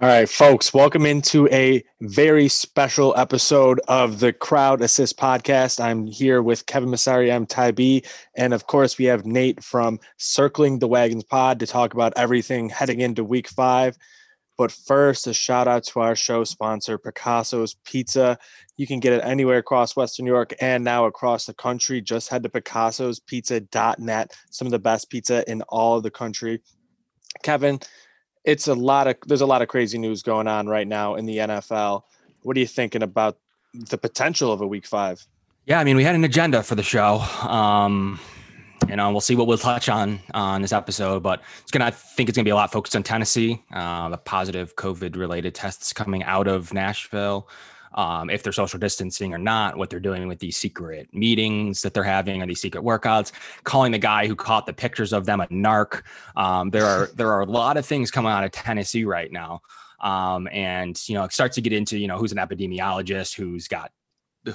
All right, folks, welcome into a very special episode of the Crowd Assist podcast. I'm here with Kevin Masari, I'm Ty B, and of course, we have Nate from Circling the Wagons Pod to talk about everything heading into week five. But first, a shout out to our show sponsor, Picasso's Pizza. You can get it anywhere across Western New York and now across the country. Just head to picassospizza.net. Some of the best pizza in all of the country. Kevin, it's a lot of there's a lot of crazy news going on right now in the NFL. What are you thinking about the potential of a week five? Yeah, I mean, we had an agenda for the show. Um, you know, we'll see what we'll touch on on this episode, but it's gonna. I think it's gonna be a lot focused on Tennessee, uh, the positive COVID related tests coming out of Nashville um, if they're social distancing or not, what they're doing with these secret meetings that they're having or these secret workouts, calling the guy who caught the pictures of them a narc. Um, there are there are a lot of things coming out of Tennessee right now. Um, and you know, it starts to get into, you know, who's an epidemiologist, who's got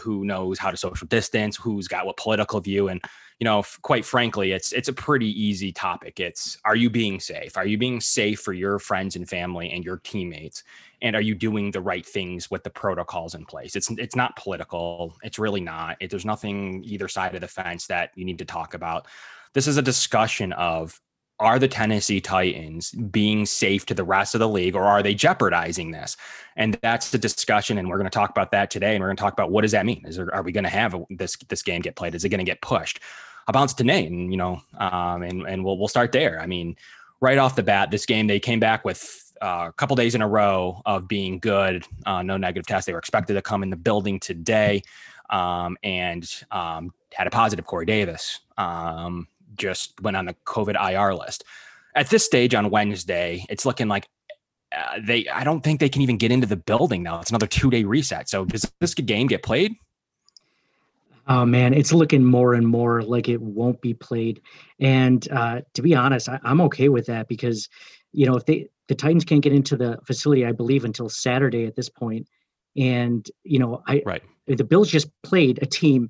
who knows how to social distance, who's got what political view. And, you know, quite frankly, it's it's a pretty easy topic. It's are you being safe? Are you being safe for your friends and family and your teammates? And are you doing the right things with the protocols in place? It's it's not political. It's really not. It, there's nothing either side of the fence that you need to talk about. This is a discussion of are the Tennessee Titans being safe to the rest of the league or are they jeopardizing this? And that's the discussion. And we're going to talk about that today. And we're going to talk about what does that mean? Is there, are we going to have this, this game get played? Is it going to get pushed? I'll bounce to Nate and, you know, um, and, and we'll, we'll start there. I mean, right off the bat, this game, they came back with uh, a couple days in a row of being good, uh, no negative tests. They were expected to come in the building today um, and um, had a positive Corey Davis. Um, just went on the COVID IR list. At this stage on Wednesday, it's looking like uh, they. I don't think they can even get into the building now. It's another two day reset. So does this game get played? Oh man, it's looking more and more like it won't be played. And uh, to be honest, I, I'm okay with that because, you know, if they the Titans can't get into the facility, I believe, until Saturday at this point. And you know, I right. the Bills just played a team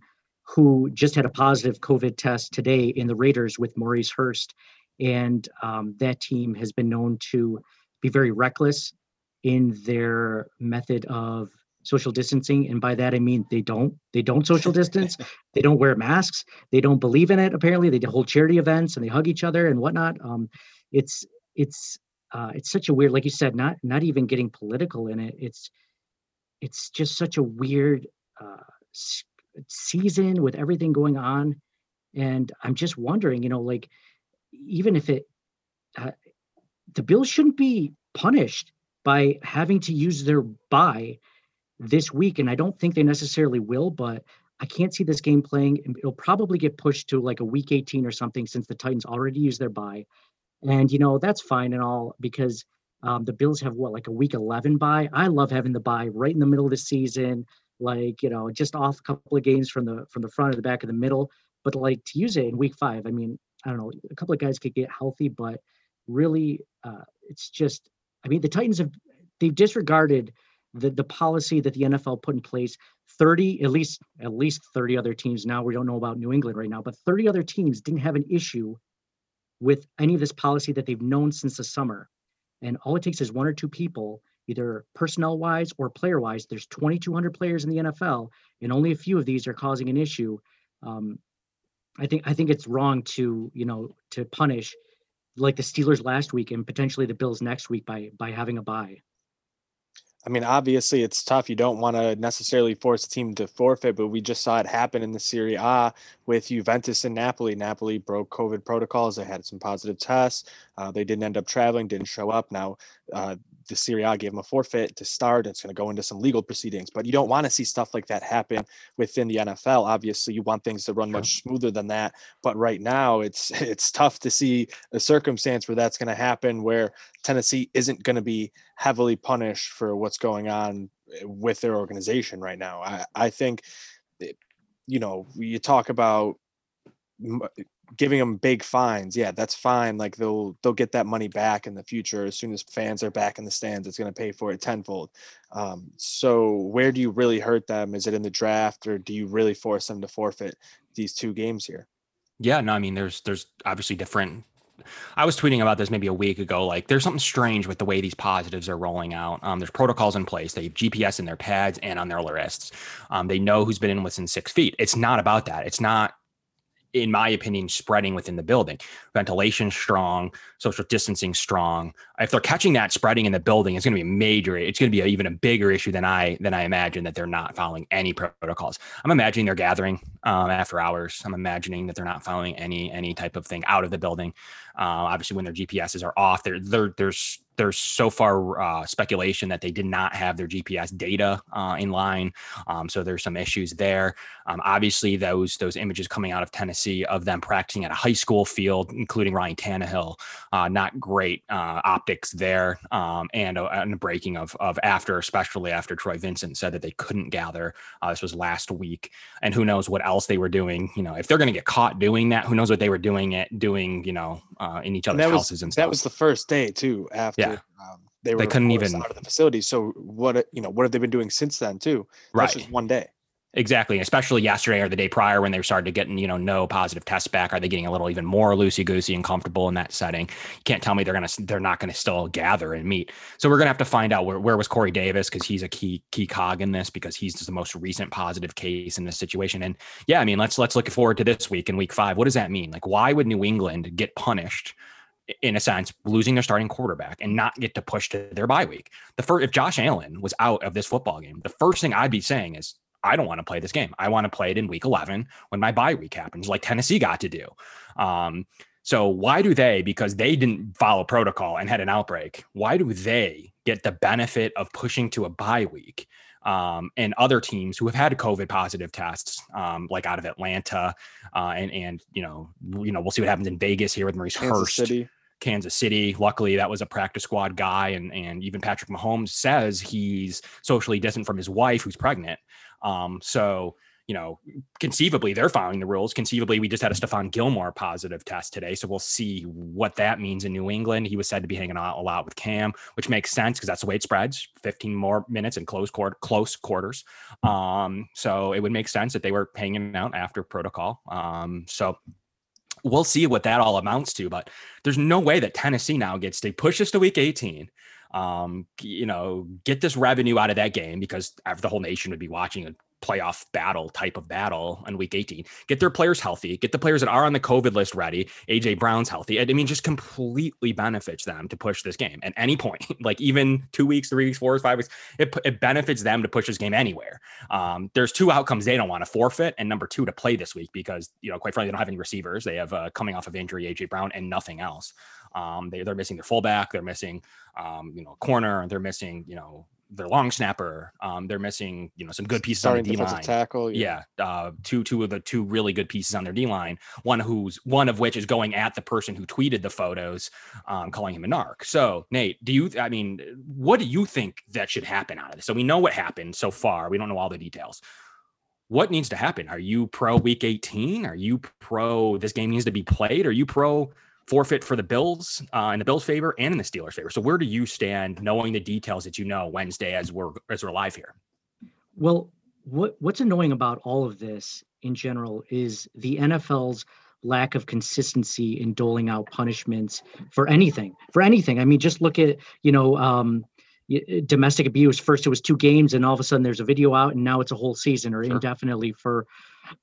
who just had a positive COVID test today in the Raiders with Maurice Hurst. And um, that team has been known to be very reckless in their method of social distancing. And by that i mean they don't they don't social distance. They don't wear masks. They don't believe in it apparently. They hold charity events and they hug each other and whatnot. Um, it's it's uh, it's such a weird like you said not not even getting political in it. It's it's just such a weird uh, season with everything going on. And i'm just wondering you know like even if it uh, the bills shouldn't be punished by having to use their bye this week. And i don't think they necessarily will but i can't see this game playing. It'll probably get pushed to like a week 18 or something since the titans already used their bye and you know that's fine and all because um, the bills have what like a week 11 bye? i love having the bye right in the middle of the season like you know just off a couple of games from the from the front or the back of the middle. But like to use it in week five i mean i don't know a couple of guys could get healthy but really uh, it's just i mean the titans have they've disregarded the the policy that the nfl put in place. 30 at least at least 30 other teams now we don't know about new england right now but 30 other teams didn't have an issue with any of this policy that they've known since the summer. And all it takes is one or two people either personnel wise or player wise. There's 2,200 players in the NFL, and only a few of these are causing an issue. Um, I think I think it's wrong to you know to punish like the Steelers last week and potentially the Bills next week by by having a bye. I mean, obviously it's tough. You don't want to necessarily force a team to forfeit, but we just saw it happen in the Serie A with Juventus and Napoli. Napoli broke COVID protocols. They had some positive tests. Uh, they didn't end up traveling, didn't show up. Now, uh, the Serie A gave them a forfeit to start. It's going to go into some legal proceedings, but you don't want to see stuff like that happen within the NFL. Obviously, you want things to run much smoother than that. But right now, it's it's tough to see a circumstance where that's going to happen, where Tennessee isn't going to be heavily punished for what's going on eh, with their organization right now. I I think, eh, you know, you talk about giving them big fines yeah that's fine like they'll they'll get that money back in the future as soon as fans are back in the stands it's going to pay for it tenfold um, so where do you really hurt them is it in the draft or do you really force them to forfeit these two games here yeah no i mean there's there's obviously different I was tweeting about this maybe a week ago. Like, there's something strange with the way these positives are rolling out. Um, there's protocols in place. They have GPS in their pads and on their wrists. Um, they know who's been in within six feet. It's not about that. It's not in my opinion, spreading within the building. Ventilation strong, social distancing strong. If they're catching that spreading in the building, it's going to be a major. It's going to be a, even a bigger issue than I than I imagine that they're not following any protocols. I'm imagining they're gathering um, after hours. I'm imagining that they're not following any any type of thing out of the building. Uh, obviously, when their GPSs are off, there there's there's so far uh, speculation that they did not have their GPS data uh, in line, um, so there's some issues there. Um, obviously, those those images coming out of Tennessee of them practicing at a high school field, including Ryan Tannehill, uh, not great uh, optics there, um, and, uh, and a breaking of of after, especially after Troy Vincent said that they couldn't gather. This was last week, and who knows what else they were doing. You know, if they're going to get caught doing that, who knows what they were doing it doing. You know, in each other's and houses was, and stuff. That was the first day too. After yeah. Um, they were they couldn't even out of the facility. So what you know, what have they been doing since then too? That's right. just one day. Exactly, especially yesterday or the day prior when they started getting, you know, no positive tests back. Are they getting a little even more loosey goosey and comfortable in that setting? You can't tell me they're gonna they're not gonna still gather and meet. So we're gonna have to find out where, where was Corey Davis because he's a key key cog in this because he's the most recent positive case in this situation. And yeah, I mean, let's let's look forward to this week in week five. What does that mean? Like, why would New England get punished? in a sense, losing their starting quarterback and not get to push to their bye week. The first, if Josh Allen was out of this football game, the first thing I'd be saying is, I don't want to play this game. I want to play it in week 11 when my bye week happens, like Tennessee got to do. Um, so why do they, because they didn't follow protocol and had an outbreak, why do they get the benefit of pushing to a bye week? Um, and other teams who have had COVID positive tests, um, like out of Atlanta, uh, and and you know, you know, we'll see what happens in Vegas here with Maurice Kansas Hurst. City. Kansas City. Luckily, that was a practice squad guy, and and even Patrick Mahomes says he's socially distant from his wife, who's pregnant. Um, so you know, conceivably they're following the rules. Conceivably, we just had a Stephon Gilmore positive test today, so we'll see what that means in New England. He was said to be hanging out a lot with Cam, which makes sense because that's the way it spreads. Fifteen more minutes in close court, close quarters. Um, so it would make sense that they were hanging out after protocol. Um, so we'll see what that all amounts to. But there's no way that Tennessee now gets to push us to week 18 um, you know, get this revenue out of that game because the whole nation would be watching a playoff battle type of battle on week 18. Get their players healthy, get the players that are on the COVID list ready. AJ Brown's healthy. I mean, just completely benefits them to push this game at any point, like even two weeks, three weeks, four weeks, five weeks. It, it benefits them to push this game anywhere. Um, there's two outcomes they don't want to forfeit, and number two, to play this week because, you know, quite frankly, they don't have any receivers. They have uh, coming off of injury, AJ Brown, and nothing else. Um, they, they're missing their fullback, they're missing, um, you know, corner, they're missing, you know, their long snapper. Um, they're missing, you know, some good pieces Starting on the D line. Tackle, yeah. yeah. Uh, two two of the two really good pieces on their D line. One who's one of which is going at the person who tweeted the photos, um, calling him a narc. So Nate, do you? I mean, what do you think that should happen out of this? So we know what happened so far. We don't know all the details. What needs to happen? Are you pro week 18? Are you pro this game needs to be played? Are you pro forfeit for the Bills uh, in the Bills' favor and in the Steelers' favor. So where do you stand, knowing the details that you know Wednesday as we're as we're live here? Well, what what's annoying about all of this in general is the NFL's lack of consistency in doling out punishments for anything. For anything, I mean, just look at you know. Um, domestic abuse first it was two games and all of a sudden there's a video out and now it's a whole season or sure. indefinitely for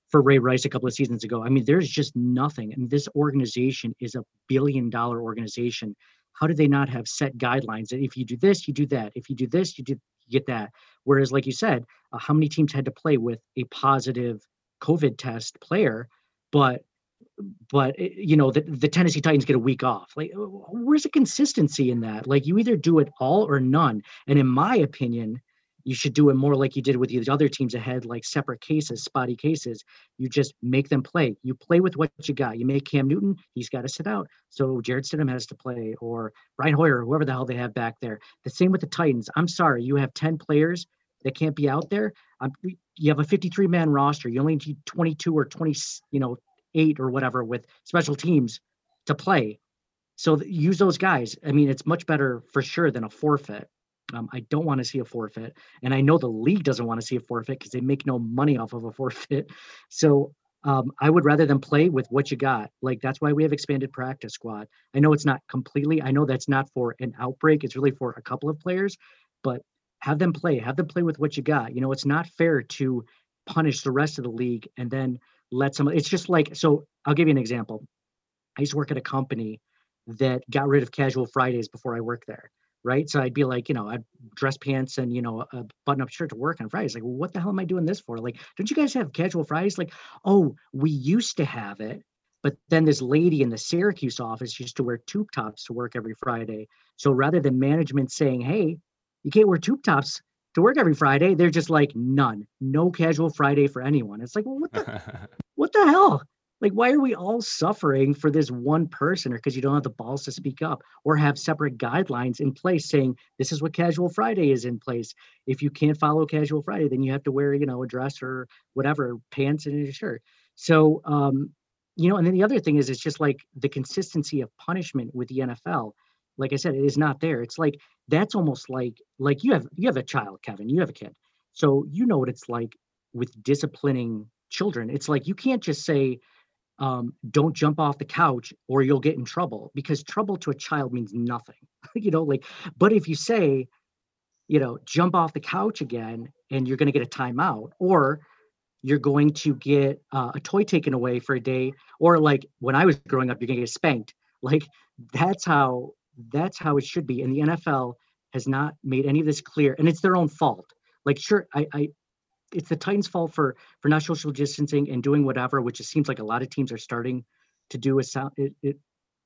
for Ray Rice a couple of seasons ago. I mean, there's just nothing. And this organization is a billion dollar organization. How do they not have set guidelines that if you do this, you do that? If you do this, you do you get that. Whereas, like you said, uh, how many teams had to play with a positive COVID test player, but but eh, you know the, the tennessee titans get a week off like where's the consistency in that like you either do it all or none and in my opinion you should do it more like you did with the other teams ahead, like separate cases, spotty cases. You just make them play. You play with what you got. You make Cam Newton, he's got to sit out. So Jarrett Stidham has to play, or Brian Hoyer, whoever the hell they have back there. The same with the Titans. I'm sorry, you have 10 players that can't be out there. You have a 53 man roster. You only need 22 or 20, you know, eight or whatever with special teams to play. So use those guys. I mean, it's much better for sure than a forfeit. Um, I don't want to see a forfeit, and I know the league doesn't want to see a forfeit because they make no money off of a forfeit. So um, I would rather them play with what you got. Like that's why we have expanded practice squad. I know it's not completely. I know that's not for an outbreak. It's really for a couple of players, but have them play. Have them play with what you got. You know, it's not fair to punish the rest of the league and then let some. It's just like so. I'll give you an example. I used to work at a company that got rid of casual Fridays before I worked there right? So I'd be like, you know, I'd dress pants and you know a button-up shirt to work on Fridays. Like, well, what the hell am I doing this for? Like, don't you guys have casual Fridays? Like, oh, we used to have it, but then this lady in the Syracuse office used to wear tube tops to work every Friday. So rather than management saying, hey, you can't wear tube tops to work every Friday, they're just like, none, no casual Friday for anyone. It's like, well, what the, what the hell? Like why are we all suffering for this one person or because you don't have the balls to speak up or have separate guidelines in place saying this is what casual friday is in place. If you can't follow casual friday then you have to wear you know a dress or whatever pants and a shirt. So um you know and then the other thing is it's just like the consistency of punishment with the nfl like i said it is not there. It's like that's almost like like you have you have a child kevin you have a kid. So you know what it's like with disciplining children. It's like you can't just say um, don't jump off the couch or you'll get in trouble because trouble to a child means nothing you know like but if you say you know jump off the couch again and you're going to get a timeout or you're going to get uh, a toy taken away for a day or like when i was growing up you're going to get spanked like that's how that's how it should be and the nfl has not made any of this clear and it's their own fault. Like sure i i it's the Titans' fault for for not social distancing and doing whatever, which it seems like a lot of teams are starting to do. A sound it, it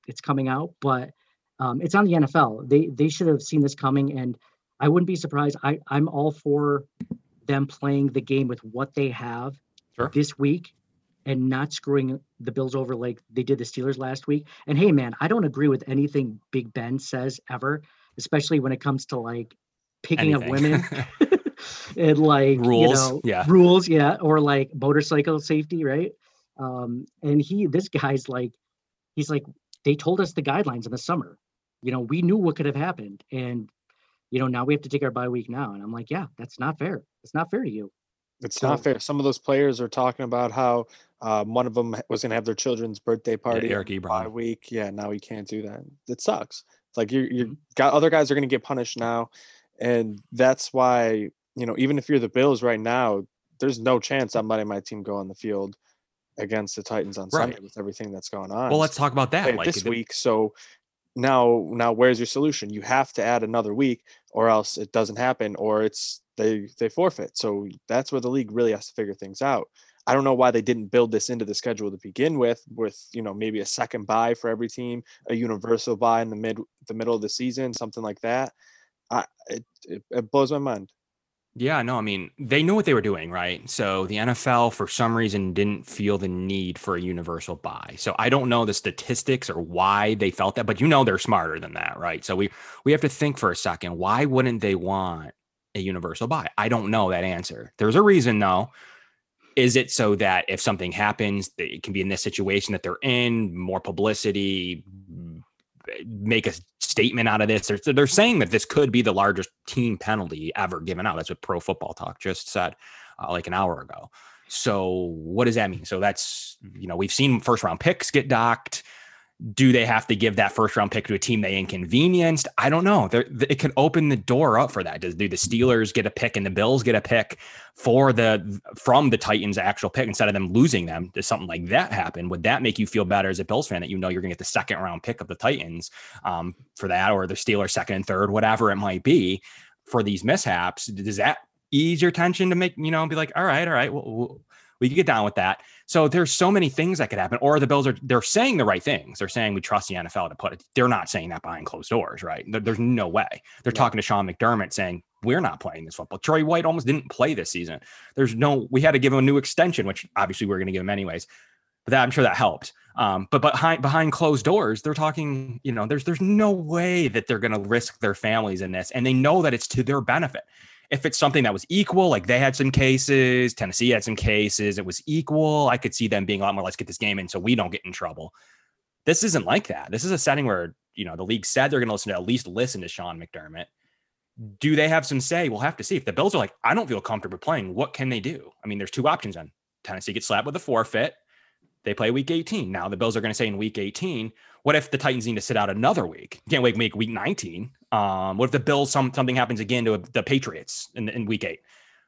it's coming out, but um, it's on the NFL. They they should have seen this coming, and I wouldn't be surprised. I I'm all for them playing the game with what they have sure. this week and not screwing the Bills over like they did the Steelers last week. And hey, man, I don't agree with anything Big Ben says ever, especially when it comes to like picking anything. up women. and like rules, you know, yeah, rules, yeah, or like motorcycle safety, right? Um, and he, this guy's like, he's like, they told us the guidelines in the summer. You know, we knew what could have happened, and you know, now we have to take our bye week now. And I'm like, yeah, that's not fair. It's not fair to you. It's so, not fair. Some of those players are talking about how um, one of them was going to have their children's birthday party yeah, Eric Ebron. bye week. Yeah, now he can't do that. It sucks. It's like you you mm-hmm. got other guys are going to get punished now, and that's why you know, even if you're the Bills right now, there's no chance I'm letting my team go on the field against the Titans on right. Sunday with everything that's going on. Well, let's talk about that like, this week. So now, now where's your solution? You have to add another week, or else it doesn't happen, or it's they they forfeit. So that's where the league really has to figure things out. I don't know why they didn't build this into the schedule to begin with, with you know maybe a second bye for every team, a universal bye in the mid the middle of the season, something like that. I it, it, it blows my mind. Yeah, no, I mean, they knew what they were doing, right? So the NFL, for some reason, didn't feel the need for a universal bye. So I don't know the statistics or why they felt that, but you know they're smarter than that, right? So we we have to think for a second. Why wouldn't they want a universal bye? I don't know that answer. There's a reason, though. Is it so that if something happens, it can be in this situation that they're in, more publicity, make a statement out of this. They're, they're saying that this could be the largest team penalty ever given out. That's what Pro Football Talk just said uh, like an hour ago. So what does that mean? So that's you know we've seen first round picks get docked do they have to give that first round pick to a team they inconvenienced? I don't know. They're, it could open the door up for that. Does do the Steelers get a pick and the Bills get a pick for the from the Titans' actual pick instead of them losing them? Does something like that happen? Would that make you feel better as a Bills fan that you know you're going to get the second round pick of the Titans um, for that, or the Steelers second and third, whatever it might be, for these mishaps? Does that ease your tension to make you know be like, all right, all right, we can get down with that. So there's so many things that could happen. Or the Bills are they're saying the right things. They're saying we trust the NFL to put it. They're not saying that behind closed doors, right? There's no way. They're yeah. talking to Sean McDermott saying we're not playing this football. Tre White almost didn't play this season. There's no. We had to give him a new extension, which obviously we are going to give him anyways. But that, I'm sure that helped. Um, but behind behind closed doors, they're talking. You know, there's there's no way that they're going to risk their families in this, and they know that it's to their benefit if it's something that was equal, like they had some cases, Tennessee had some cases, it was equal, I could see them being a lot more, let's get this game in so we don't get in trouble. This isn't like that. This is a setting where, you know, the league said they're going to listen to at least listen to Sean McDermott. Do they have some say? We'll have to see. If the Bills are like, I don't feel comfortable playing, what can they do? I mean, there's two options then. Tennessee gets slapped with a forfeit they play week 18. Now the Bills are going to say in week 18, what if the Titans need to sit out another week? Can't wait make week 19. Um, what if the Bills some something happens again to the Patriots in, in week eight?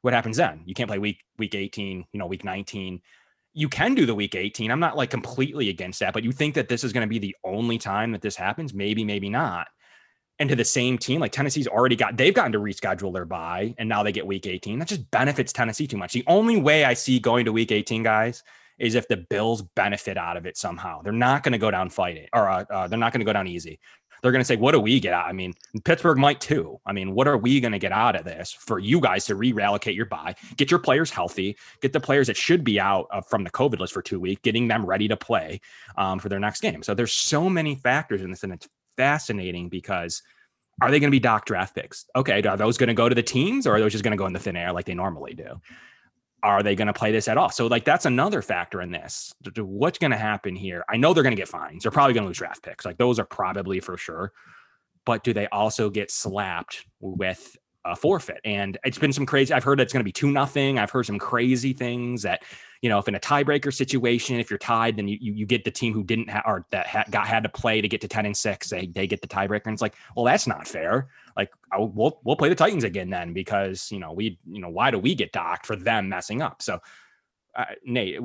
What happens then? You can't play week week 18, you know, week 19. You can do the week 18. I'm not like completely against that, but you think that this is going to be the only time that this happens? Maybe, maybe not. And to the same team, like Tennessee's already got, they've gotten to reschedule their bye, and now they get week 18. That just benefits Tennessee too much. The only way I see going to week 18, guys, is if the Bills benefit out of it somehow. They're not going to go down fighting, or uh, uh, they're not going to go down easy. They're going to say, "What do we get out?" I mean, Pittsburgh might too. I mean, what are we going to get out of this for you guys to reallocate your bye, get your players healthy, get the players that should be out uh, from the COVID list for two weeks, getting them ready to play um, for their next game. So there's so many factors in this, and it's fascinating because are they going to be doc draft picks? Okay, are those going to go to the teams, or are those just going to go in the thin air like they normally do? Are they going to play this at all? So, like, that's another factor in this. What's going to happen here? I know they're going to get fines. They're probably going to lose draft picks. Like, those are probably for sure. But do they also get slapped with a forfeit? And it's been some crazy. I've heard it's going to be two nothing. I've heard some crazy things that you know, if in a tiebreaker situation, if you're tied, then you you, get the team who didn't have or that ha- got had to play to get to ten and six. They they get the tiebreaker, and it's like, well, that's not fair. Like, I, we'll we'll play the Titans again then because you know we you know why do we get docked for them messing up? So uh, Nate,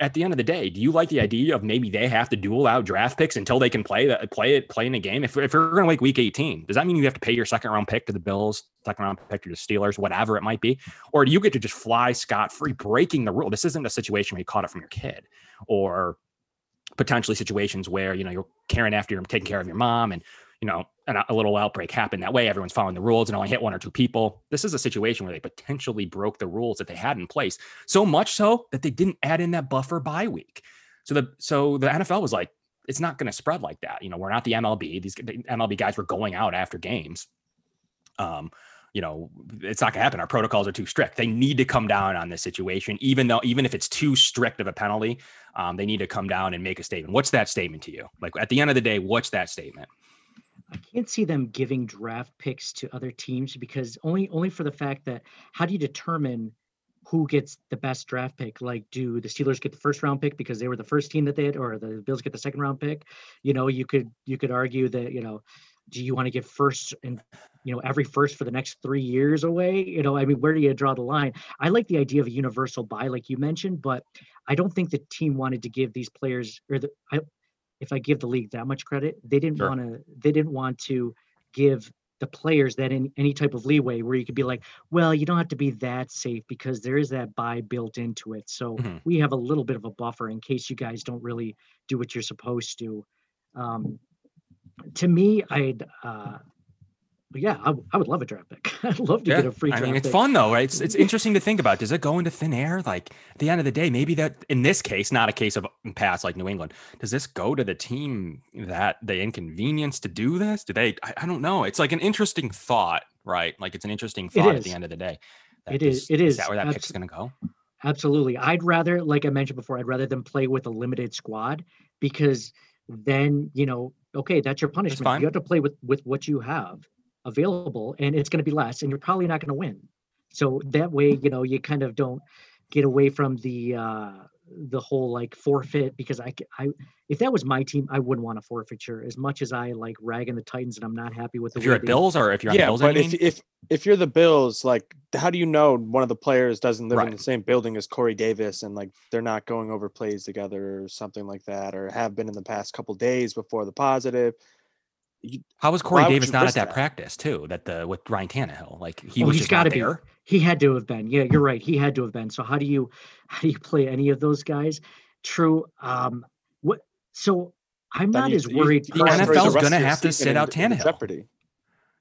at the end of the day, do you like the idea of maybe they have to duel out draft picks until they can play that play it play in a game? If if you're going to like week 18, does that mean you have to pay your second round pick to the Bills, second round pick to the Steelers, whatever it might be, or do you get to just fly scot free, breaking the rule? This isn't a situation where you caught it from your kid, or potentially situations where you know you're caring after you're taking care of your mom and you know, an, a little outbreak happened that way. Everyone's following the rules and only hit one or two people. This is a situation where they potentially broke the rules that they had in place. So much so that they didn't add in that buffer bye week. So the so the NFL was like, it's not going to spread like that. You know, we're not the MLB. These the MLB guys were going out after games. Um, you know, it's not going to happen. Our protocols are too strict. They need to come down on this situation, even though, even if it's too strict of a penalty, um, they need to come down and make a statement. What's that statement to you? Like at the end of the day, what's that statement? I can't see them giving draft picks to other teams because only only for the fact that how do you determine who gets the best draft pick? Like, do the Steelers get the first round pick because they were the first team that they had, or the Bills get the second round pick? You know, you could you could argue that you know, do you want to give first and you know every first for the next three years away? You know, I mean, where do you draw the line? I like the idea of a universal bye, like you mentioned, but I don't think the team wanted to give these players or the I, if I give the league that much credit, they didn't sure. want to they didn't want to give the players that in any type of leeway where you could be like, well, you don't have to be that safe because there is that bye built into it. So mm-hmm. we have a little bit of a buffer in case you guys don't really do what you're supposed to. Um, to me, I'd uh, but yeah, I, I would love a draft pick. I'd love to yeah. get a free. I mean, it's pick. fun though, right? It's it's interesting to think about. Does it go into thin air? Like at the end of the day, maybe that in this case, not a case of pass like New England. Does this go to the team that the inconvenience to do this? Do they? I, I don't know. It's like an interesting thought, right? Like it's an interesting thought at the end of the day. It is. It is. Is that where that Absol- pick's going to go? Absolutely. I'd rather, like I mentioned before, I'd rather them play with a limited squad because then you know, okay, that's your punishment. That's you have to play with with what you have available and it's going to be less and you're probably not going to win. So that way you know you kind of don't get away from the uh the whole like forfeit because I, I if that was my team I wouldn't want a forfeiture. As much as I like ragging the Titans and I'm not happy with the if you're at Bills or if you're yeah, Bills, but if, if if you're the Bills like how do you know one of the players doesn't live right. in the same building as Corey Davis and like they're not going over plays together or something like that or have been in the past couple days before the positive you, How was Corey Davis not at that, that, practice too? That the with Ryan Tannehill, like he oh, was. He's got to be. He had to have been. Yeah, you're right. He had to have been. So how do you how do you play any of those guys? True. Um. What? So I'm then not you, as worried. the NFL is going to have to sit out Tannehill. Jeopardy.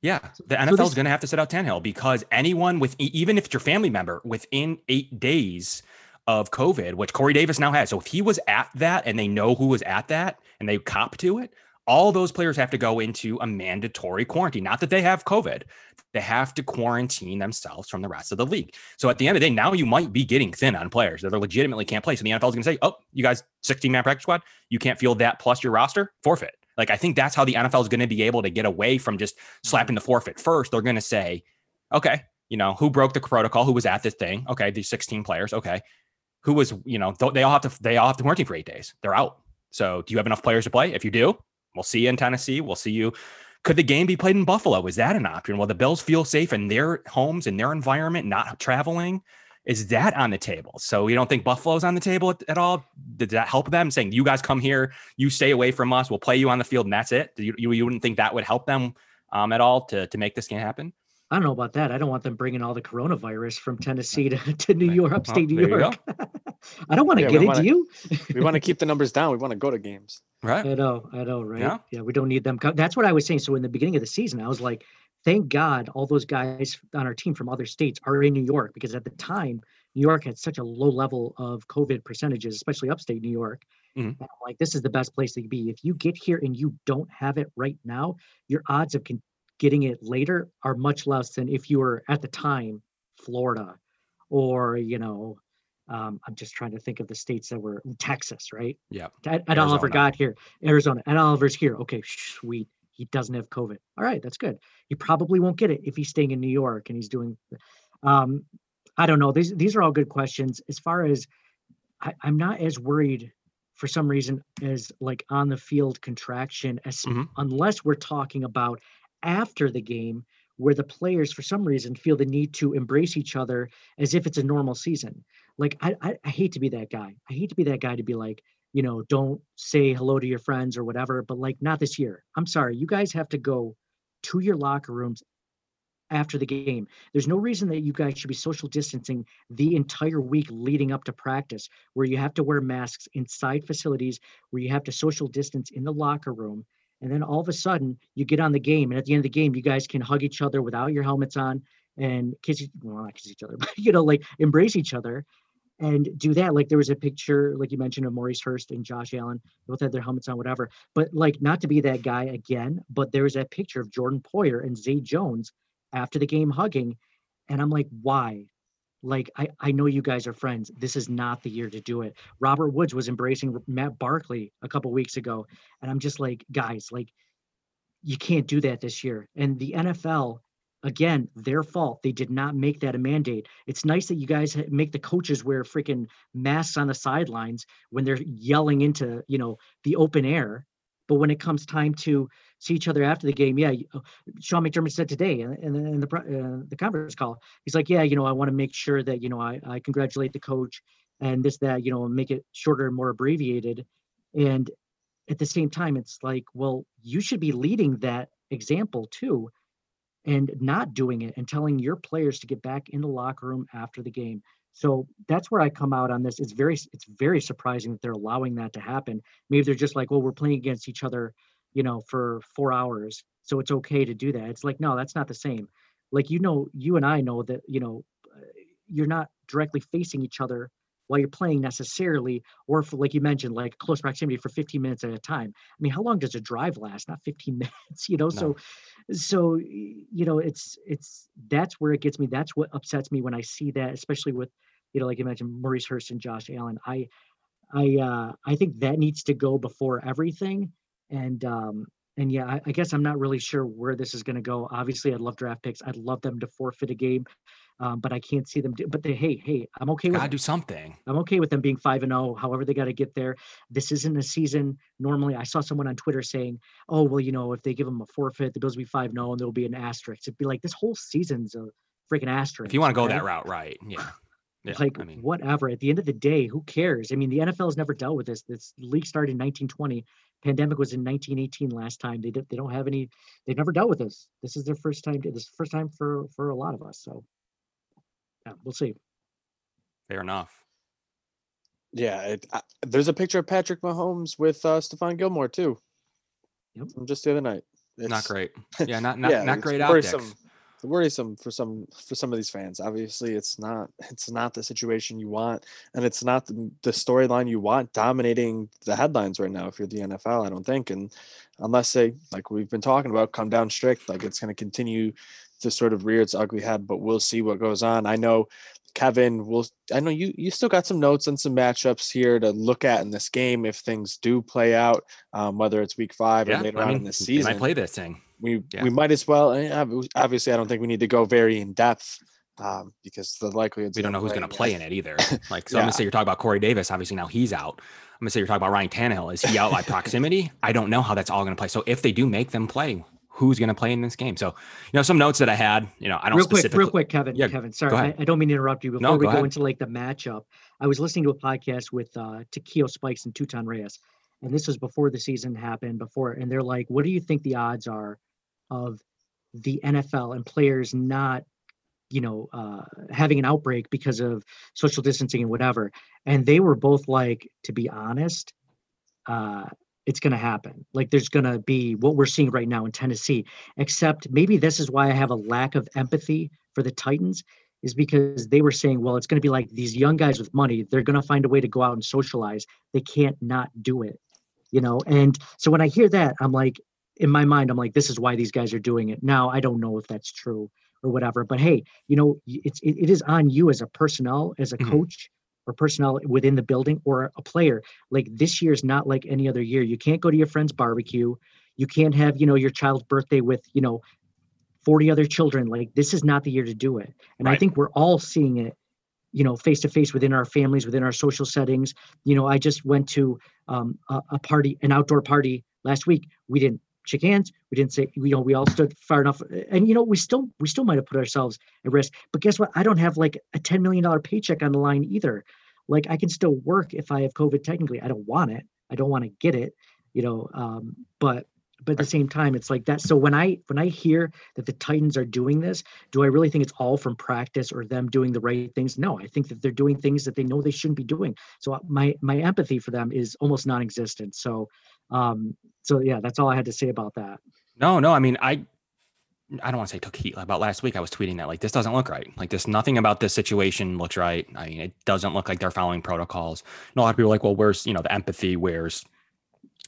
Yeah, the NFL so is going to have to sit out Tannehill because anyone with even if it's your family member within eight days of COVID, which Corey Davis now has. So if he was at that and they know who was at that and they cop to it, all those players have to go into a mandatory quarantine. Not that they have COVID, they have to quarantine themselves from the rest of the league. So at the end of the day, now you might be getting thin on players that are legitimately can't play. So the NFL is going to say, oh, you guys, 16 man practice squad, you can't field that plus your roster, forfeit. Like I think that's how the NFL is going to be able to get away from just slapping the forfeit first. They're going to say, okay, you know, who broke the protocol, who was at this thing? Okay, these 16 players. Okay. who was, you know, they all have to they all have to quarantine for eight days. They're out. So do you have enough players to play? If you do, we'll see you in Tennessee. We'll see you. Could the game be played in Buffalo? Is that an option? Will the Bills feel safe in their homes, in their environment, not traveling? Is that on the table? So you don't think Buffalo's on the table at, at all? Did that help them saying, you guys come here, you stay away from us, we'll play you on the field, and that's it? You, you, you wouldn't think that would help them um, at all to, to make this game happen? I don't know about that. I don't want them bringing all the coronavirus from Tennessee to, to New York, upstate New York. I don't want to yeah, get it. Do you? we want to keep the numbers down. We want to go to games. Right. I know. I know. Right. Yeah. yeah. We don't need them. That's what I was saying. So in the beginning of the season, I was like, thank God all those guys on our team from other states are in New York because at the time, New York had such a low level of COVID percentages, especially upstate New York. Mm-hmm. like, this is the best place to be. If you get here and you don't have it right now, your odds of con- getting it later are much less than if you were at the time Florida or you know um, I'm just trying to think of the states that were Texas, right? Yeah. Ed, Ed Oliver got here, Arizona. Ed Oliver's here. Okay, sweet. He doesn't have COVID. All right, that's good. He probably won't get it if he's staying in New York and he's doing. Um, I don't know. These these are all good questions. As far as I, I'm not as worried for some reason as like on the field contraction, as mm-hmm. unless we're talking about after the game where the players for some reason feel the need to embrace each other as if it's a normal season. Like I, I, I hate to be that guy. I hate to be that guy to be like you know don't say hello to your friends or whatever but like not this year. I'm sorry. You guys have to go to your locker rooms after the game. There's no reason that you guys should be social distancing the entire week leading up to practice, where you have to wear masks inside facilities, where you have to social distance in the locker room and then all of a sudden you get on the game and at the end of the game you guys can hug each other without your helmets on and kiss well not kiss each other but you know like embrace each other and do that. Like there was a picture like you mentioned of maurice hurst and josh allen. Both had their helmets on whatever. But like not to be that guy again but there was that picture of jordan poyer and zay jones after the game hugging and i'm like why like I, I know you guys are friends. This is not the year to do it. Robert woods was embracing matt barkley a couple weeks ago and i'm just like guys like you can't do that this year. And the nfl again their fault. They did not make that a mandate. It's nice that you guys make the coaches wear freaking masks on the sidelines when they're yelling into you know the open air but when it comes time to see each other after the game, yeah, uh, Sean McDermott said today in, in the uh, the conference call, he's like, yeah, you know, I want to make sure that you know I, I congratulate the coach and this that you know make it shorter and more abbreviated, and at the same time, it's like, well, you should be leading that example too, and not doing it and telling your players to get back in the locker room after the game. So that's where I come out on this. It's very it's very surprising that they're allowing that to happen. Maybe they're just like, well, we're playing against each other, you know, for four hours, so it's okay to do that. It's like, no, that's not the same. Like you know, you and I know that you know, uh, you're not directly facing each other while you're playing necessarily, or for, like you mentioned, like close proximity for 15 minutes at a time. I mean, how long does a drive last? Not 15 minutes, you know. No. So, so you know, it's it's that's where it gets me. That's what upsets me when I see that, especially with you know, like you mentioned, Maurice Hurst and Josh Allen. I, I, uh, I think that needs to go before everything. And, um, and yeah, I, I guess I'm not really sure where this is going to go. Obviously, I'd love draft picks. I'd love them to forfeit a game, um, but I can't see them. Do, but they, hey, hey, I'm okay. With do something. I'm okay with them being five and zero. Oh, however, they got to get there. This isn't a season. Normally, I saw someone on Twitter saying, "Oh, well, you know, if they give them a forfeit, the Bills will be five zero, oh and there'll be an asterisk." It'd be like this whole season's a freaking asterisk. If you want to go right? that route, right? Yeah. Yeah, like I mean, whatever. At the end of the day, who cares? I mean, the NFL has never dealt with this. This league started in 1920. Pandemic was in 1918 last time. They did, they don't have any. They've never dealt with this. This is their first time. This is first time for for a lot of us. So yeah, we'll see. Fair enough. Yeah, it, I, there's a picture of Patrick Mahomes with uh, Stephon Gilmore too. Yep. From just the other night. It's, not great. Yeah, not not, yeah, not great optics. Some, worrisome for some for some of these fans. Obviously, it's not it's not the situation you want, and it's not the, the storyline you want dominating the headlines right now. If you're the NFL, I don't think, and unless they like we've been talking about come down strict, like it's going to continue to sort of rear its ugly head. But we'll see what goes on. I know Kevin will I know you you still got some notes and some matchups here to look at in this game if things do play out, um, whether it's week five yeah, or later I mean, on in the season. I play this thing we yeah. we might as well. Eh, obviously, I don't think we need to go very in depth um, because the likelihood we don't know who's going to play in it either. Like, so yeah. I'm going to say you're talking about Corey Davis. Obviously, now he's out. I'm going to say you're talking about Ryan Tannehill. Is he out by proximity? I don't know how that's all going to play. So if they do make them play, who's going to play in this game? So, you know, some notes that I had, you know, I don't real quick, real quick, Kevin, yeah, Kevin, sorry, I, I, don't mean to interrupt you. Before no, we go, go into like the matchup, I was listening to a podcast with uh, Takeo Spikes and Tutan Reyes, and this was before the season happened. Before, and they're like, "What do you think the odds are of the NFL and players not you know uh, having an outbreak because of social distancing and whatever and they were both like to be honest uh, it's going to happen like there's going to be what we're seeing right now in tennessee except maybe this is why i have a lack of empathy for the titans is because they were saying well it's going to be like these young guys with money they're going to find a way to go out and socialize they can't not do it you know and so when i hear that i'm like in my mind i'm like this is why these guys are doing it now i don't know if that's true or whatever. But hey, you know, it's it, it is on you as a personnel, as a mm-hmm. coach or personnel within the building or a player. Like this year is not like any other year. You can't go to your friend's barbecue. You can't have, you know, your child's birthday with, you know, 40 other children. Like this is not the year to do it. And right. I think we're all seeing it you know face to face within our families within our social settings you know i just went to um, a, a, party an outdoor party last week we didn't shake hands. We didn't say, you know, we all stood far enough. And you know, we still we still might have put ourselves at risk. But guess what? I don't have like a $10 million paycheck on the line either. Like I can still work if I have COVID technically. I don't want it. I don't want to get it, you know. Um, but but at the same time, it's like that. So when I when I hear that the Titans are doing this, do I really think it's all from practice or them doing the right things? No, I think that they're doing things that they know they shouldn't be doing. So uh, my my empathy for them is almost non-existent. So um, so yeah, that's all I had to say about that. No, no, I mean, I I don't want to say took heat about last week. I was tweeting that like this doesn't look right. Like this, nothing about this situation looks right. I mean, it doesn't look like they're following protocols. And a lot of people are like, well, where's you know the empathy? Where's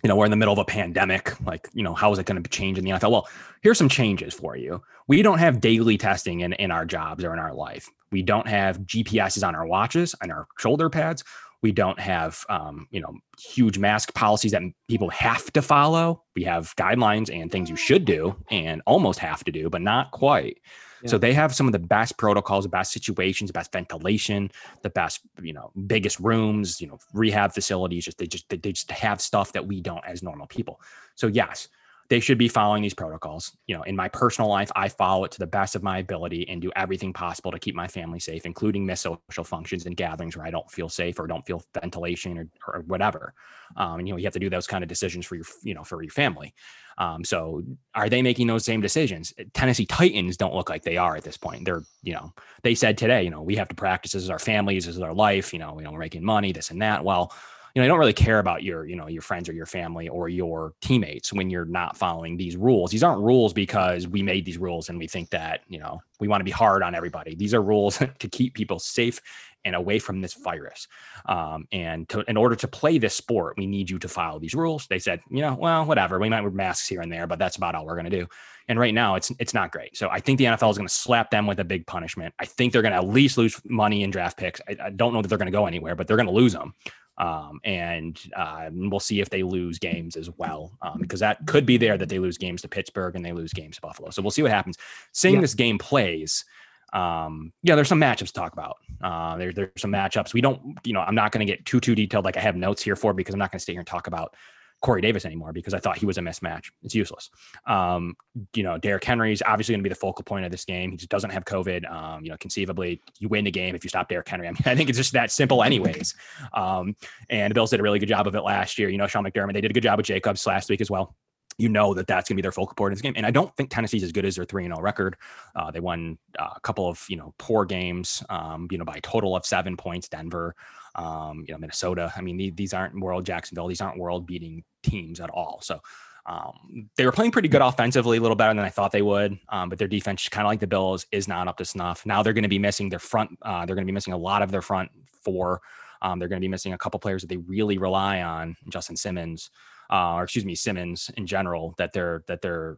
you know we're in the middle of a pandemic. Like you know how is it going to change in the NFL? Well, here's some changes for you. We don't have daily testing in in our jobs or in our life. We don't have GPSs on our watches and our shoulder pads. We don't have, um, you know, huge mask policies that people have to follow. We have guidelines and things you should do and almost have to do, but not quite. Yeah. So they have some of the best protocols, the best situations, the best ventilation, the best, you know, biggest rooms, you know, rehab facilities. Just they just they just have stuff that we don't as normal people. So yes, they should be following these protocols. You know, in my personal life, I follow it to the best of my ability and do everything possible to keep my family safe, including miss social functions and gatherings where I don't feel safe or don't feel ventilation or, or whatever. Um, and you know, you have to do those kind of decisions for your, you know, for your family. Um, so are they making those same decisions? Tennessee Titans don't look like they are at this point. They're, you know, they said today, you know, we have to practice this as our families, this is our life, you know, we know, we're making money, this and that. Well, you know, you don't really care about your, you know, your friends or your family or your teammates when you're not following these rules. These aren't rules because we made these rules and we think that, you know, we want to be hard on everybody. These are rules to keep people safe and away from this virus. Um, and to, in order to play this sport, we need you to follow these rules. They said, you know, well, whatever. We might wear masks here and there, but that's about all we're going to do. And right now, it's it's not great. So I think the NFL is going to slap them with a big punishment. I think they're going to at least lose money in draft picks. I, I don't know that they're going to go anywhere, but they're going to lose them. Um, and uh, we'll see if they lose games as well, um, because that could be there that they lose games to Pittsburgh and they lose games to Buffalo. So we'll see what happens. Seeing yeah. this game plays, um, yeah, there's some matchups to talk about. Uh, there, there's some matchups. We don't, you know, I'm not going to get too too detailed like I have notes here for because I'm not going to stay here and talk about Corey Davis anymore because I thought he was a mismatch. It's useless. Um, you know, Derrick Henry is obviously going to be the focal point of this game. He just doesn't have COVID. Um, you know, conceivably, you win the game if you stop Derrick Henry. I mean, I think it's just that simple, anyways. Um, and the Bills did a really good job of it last year. You know, Sean McDermott, they did a good job with Jacobs last week as well you know that that's going to be their focal point in this game. And I don't think Tennessee's as good as their 3 0 record. Uh, they won uh, a couple of, you know, poor games, um, you know, by a total of seven points. Denver, um, you know, Minnesota. I mean, these aren't world Jacksonville. These aren't world beating teams at all. So um, they were playing pretty good offensively, a little better than I thought they would. Um, but their defense, kind of like the Bills, is not up to snuff. Now they're going to be missing their front. Uh, they're going to be missing a lot of their front four. Um, they're going to be missing a couple players that they really rely on, Justin Simmons, uh, or excuse me, Simmons in general. That they're that they're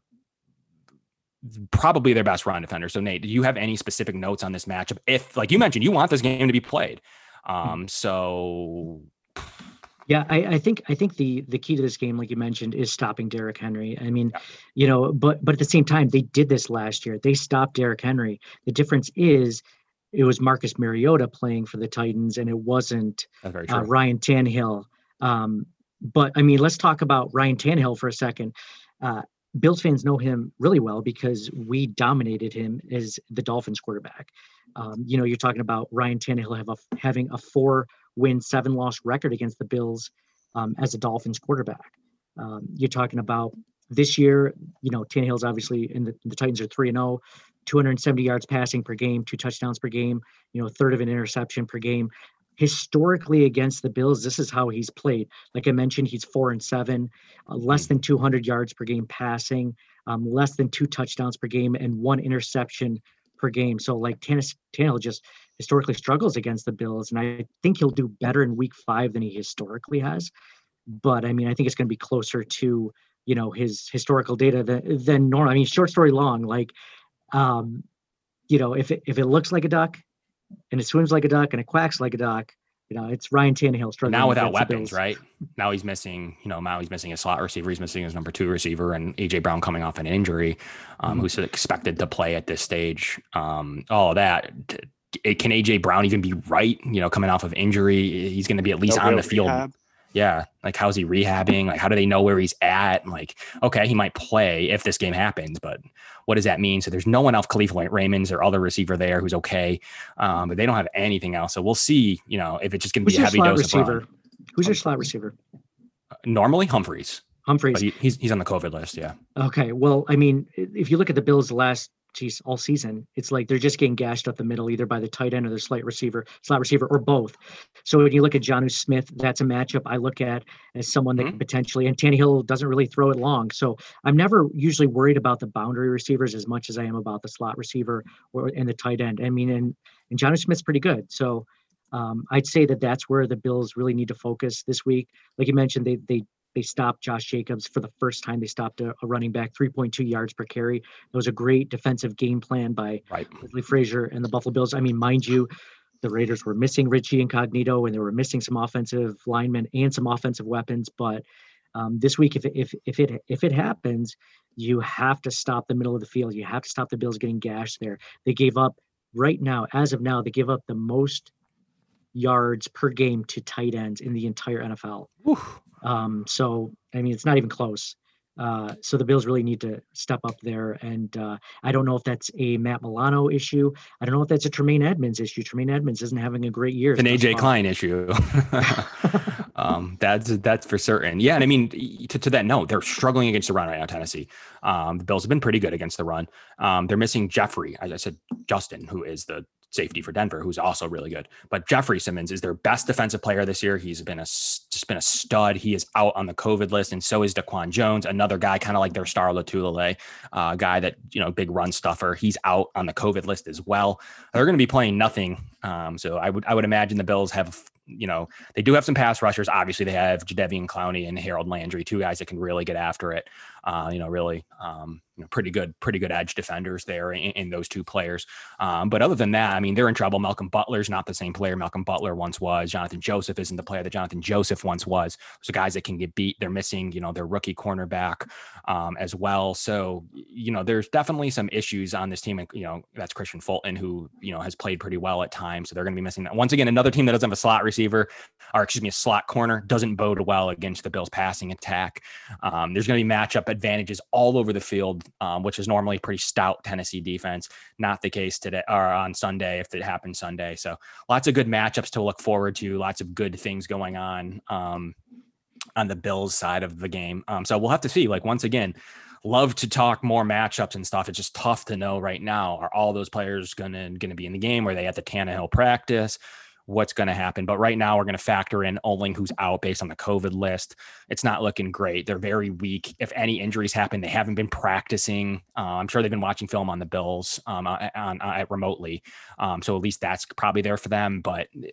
probably their best run defender. So Nate, do you have any specific notes on this matchup? If, like you mentioned, you want this game to be played. Hmm. Um, so yeah, I, I, think I think the the key to this game, like you mentioned, is stopping Derrick Henry. I mean, yeah. you know, but but at the same time, they did this last year. They stopped Derrick Henry. The difference is it was Marcus Mariota playing for the Titans, and it wasn't uh, Ryan Tannehill. Um, but I mean, let's talk about Ryan Tannehill for a second. Uh, Bills fans know him really well because we dominated him as the Dolphins quarterback. Um, you know, you're talking about Ryan Tannehill have a, having a four win, seven loss record against the Bills um, as a Dolphins quarterback. Um, you're talking about this year, you know, Tannehill's obviously in the, the Titans are 3 and 0, 270 yards passing per game, two touchdowns per game, you know, a third of an interception per game. Historically, against the Bills, this is how he's played. Like I mentioned, he's four and seven, uh, less than 200 yards per game passing, um, less than two touchdowns per game, and one interception per game. So, like Tannehill just historically struggles against the Bills, and I think he'll do better in Week Five than he historically has. But I mean, I think it's going to be closer to you know his historical data than than normal. I mean, short story long, like um, you know, if it if it looks like a duck and it swims like a duck and it quacks like a duck, you know, it's Ryan Tannehill struggling. Now without weapons, right? Now he's missing, you know, now he's missing a slot receiver. He's missing his number two receiver and AJ Brown coming off an injury, um, mm-hmm. who's expected to play at this stage. Um, all of that. Can AJ Brown even be right? You know, coming off of injury, he's going to be at least no on the field. Rehab yeah, like how's he rehabbing? Like how do they know where he's at? Like, okay, he might play if this game happens, but what does that mean? So there's no one else, Kalif Raymond's or other receiver there who's okay, um, but they don't have anything else. So we'll see. You know, if it's just going to be a heavy dose receiver? of run. Who's your slot receiver? Normally Humphreys. Humphries. He, he's he's on the COVID list. Yeah. Okay. Well, I mean, if you look at the Bills' last geez, all season. It's like they're just getting gashed up the middle, either by the tight end or the slight receiver, slot receiver, or both. So when you look at Jonnu Smith, that's a matchup I look at as someone that mm-hmm. potentially, and Tannehill doesn't really throw it long. So I'm never usually worried about the boundary receivers as much as I am about the slot receiver or and the tight end. I mean, and and Jonnu Smith's pretty good. So um, I'd say that that's where the Bills really need to focus this week. Like you mentioned, they they they stopped Josh Jacobs for the first time. They stopped a, a running back 3.2 yards per carry. It was a great defensive game plan by right. Leslie Frazier and the Buffalo Bills. I mean, mind you, the Raiders were missing Richie Incognito and they were missing some offensive linemen and some offensive weapons. But um, this week, if it, if if it if it happens, you have to stop the middle of the field. You have to stop the Bills getting gashed there. They gave up right now, as of now, they give up the most yards per game to tight ends in the entire NFL. Um, so I mean, it's not even close. Uh, so the Bills really need to step up there. And uh, I don't know if that's a Matt Milano issue. I don't know if that's a Tremaine Edmunds issue. Tremaine Edmunds isn't having a great year. It's an AJ Klein issue. um, that's that's for certain. Yeah, and I mean, to, to that note, they're struggling against the run right now. Tennessee. Um, the Bills have been pretty good against the run. Um, they're missing Jeffrey, as I said, Justin, who is the safety for Denver, who's also really good. But Jeffrey Simmons is their best defensive player this year. He's been a just been a stud. He is out on the COVID list, and so is Daquan Jones, another guy kind of like their star Lotulelei, uh, guy that you know big run stuffer. He's out on the COVID list as well. They're going to be playing nothing. Um, so I would I would imagine the Bills have you know, they do have some pass rushers. Obviously, they have Jadeveon Clowney and Harold Landry, two guys that can really get after it. Uh, you know, really, um, you know, pretty good, pretty good edge defenders there in, in those two players. Um, but other than that, I mean, they're in trouble. Malcolm Butler's not the same player Malcolm Butler once was. Johnathan Joseph isn't the player that Johnathan Joseph once was. So guys that can get beat. They're missing, you know, their rookie cornerback um, as well. So you know, there's definitely some issues on this team. And you know, that's Kristian Fulton, who you know has played pretty well at times. So they're going to be missing that. Once again, another team that doesn't have a slot receiver, or excuse me, a slot corner doesn't bode well against the Bills' passing attack. Um, there's going to be matchup advantages all over the field, um, which is normally pretty stout Tennessee defense. Not the case today or on Sunday if it happens Sunday. So lots of good matchups to look forward to. Lots of good things going on um, on the Bills side of the game. Um, so we'll have to see. Like once again, love to talk more matchups and stuff. It's just tough to know right now. Are all those players gonna gonna be in the game? Are they at the Tannehill practice? What's going to happen. But right now, we're going to factor in Oling, who's out based on the COVID list. It's not looking great. They're very weak. If any injuries happen, they haven't been practicing. Uh, I'm sure they've been watching film on the Bills um, on, on remotely. Um, so at least that's probably there for them. But eh,